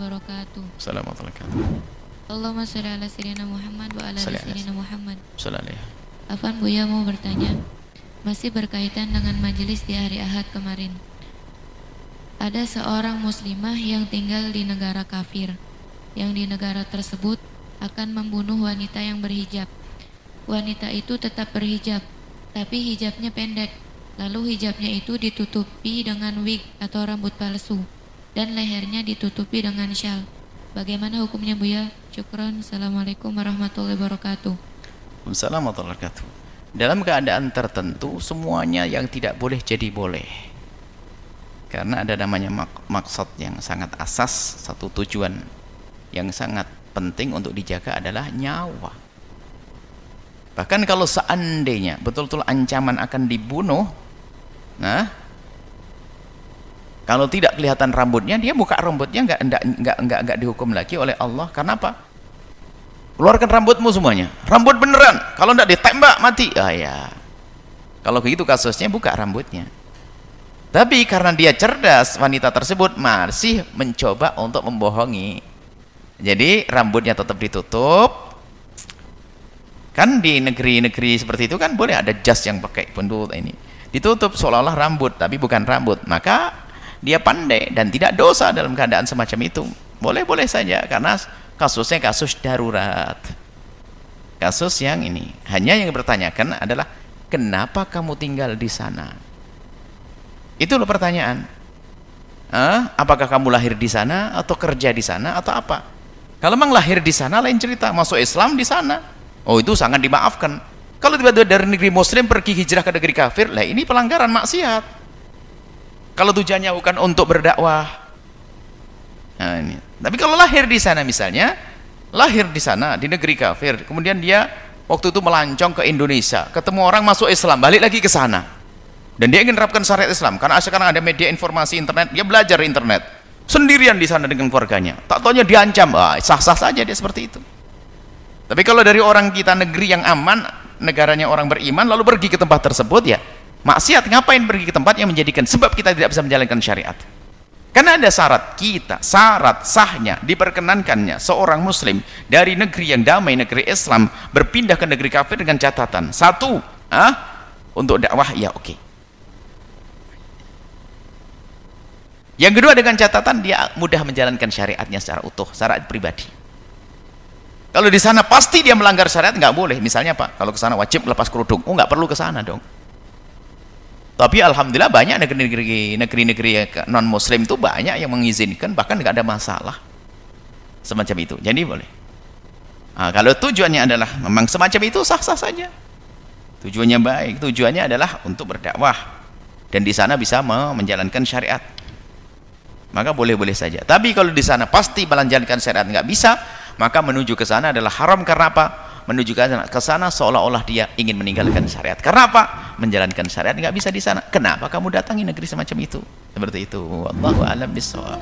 wabarakatuh. Assalamualaikum warahmatullahi wabarakatuh. Allahumma sholli ala sayyidina Muhammad wa ala sayyidina Muhammad. Assalamualaikum. Afan Buya mau bertanya, masih berkaitan dengan majelis di hari Ahad kemarin. Ada seorang muslimah yang tinggal di negara kafir, yang di negara tersebut akan membunuh wanita yang berhijab. Wanita itu tetap berhijab, tapi hijabnya pendek. Lalu hijabnya itu ditutupi dengan wig atau rambut palsu, dan lehernya ditutupi dengan syal. Bagaimana hukumnya Buya? Syukron. Assalamualaikum warahmatullahi wabarakatuh. Waalaikumsalam warahmatullahi wabarakatuh. Dalam keadaan tertentu semuanya yang tidak boleh jadi boleh. Karena ada namanya mak maksud yang sangat asas, satu tujuan yang sangat penting untuk dijaga adalah nyawa. Bahkan kalau seandainya betul-betul ancaman akan dibunuh, nah kalau tidak kelihatan rambutnya, dia buka rambutnya nggak nggak nggak nggak nggak dihukum lagi oleh Allah. Karena apa? Keluarkan rambutmu semuanya. Rambut beneran. Kalau tidak ditembak mati. Ah ya. Kalau begitu kasusnya buka rambutnya. Tapi karena dia cerdas, wanita tersebut masih mencoba untuk membohongi. Jadi rambutnya tetap ditutup. Kan di negeri-negeri seperti itu kan boleh ada jas yang pakai pendut ini. Ditutup seolah-olah rambut, tapi bukan rambut. Maka dia pandai dan tidak dosa dalam keadaan semacam itu. Boleh-boleh saja karena kasusnya kasus darurat. Kasus yang ini. Hanya yang bertanyakan adalah kenapa kamu tinggal di sana? Itu loh pertanyaan. Eh, apakah kamu lahir di sana atau kerja di sana atau apa? Kalau memang lahir di sana lain cerita, masuk Islam di sana. Oh, itu sangat dimaafkan. Kalau tiba-tiba dari negeri muslim pergi hijrah ke negeri kafir, lah ini pelanggaran maksiat. Kalau tujuannya bukan untuk berdakwah. Nah, ini. Tapi kalau lahir di sana misalnya, lahir di sana di negeri kafir, kemudian dia waktu itu melancong ke Indonesia, ketemu orang masuk Islam, balik lagi ke sana. Dan dia ingin menerapkan syariat Islam karena sekarang ada media informasi internet, dia belajar internet sendirian di sana dengan keluarganya. Tak taunya diancam, ah, sah-sah saja dia seperti itu. Tapi kalau dari orang kita negeri yang aman, negaranya orang beriman lalu pergi ke tempat tersebut ya, maksiat ngapain pergi ke tempat yang menjadikan sebab kita tidak bisa menjalankan syariat? Karena ada syarat kita syarat sahnya diperkenankannya seorang muslim dari negeri yang damai negeri Islam berpindah ke negeri kafir dengan catatan. Satu ah, untuk dakwah ya oke. Okay. yang kedua dengan catatan dia mudah menjalankan syariatnya secara utuh syariat pribadi. Kalau di sana pasti dia melanggar syariat nggak boleh. Misalnya pak kalau ke sana wajib lepas kerudung. Oh nggak perlu ke sana dong tapi alhamdulillah banyak negeri-negeri negeri-negeri non muslim itu banyak yang mengizinkan bahkan nggak ada masalah. Semacam itu. Jadi boleh. Nah, kalau tujuannya adalah memang semacam itu sah-sah saja. Tujuannya baik. Tujuannya adalah untuk berdakwah. Dan di sana bisa menjalankan syariat. Maka boleh-boleh saja. Tapi kalau di sana pasti menjalankan syariat nggak bisa maka menuju ke sana adalah haram. Karena apa menuju ke sana. Seolah-olah dia ingin meninggalkan syariat. Karena apa? Menjalankan syariat nggak bisa di sana. Kenapa kamu datangi negeri semacam itu? Seperti itu. Wallahu alam bisawab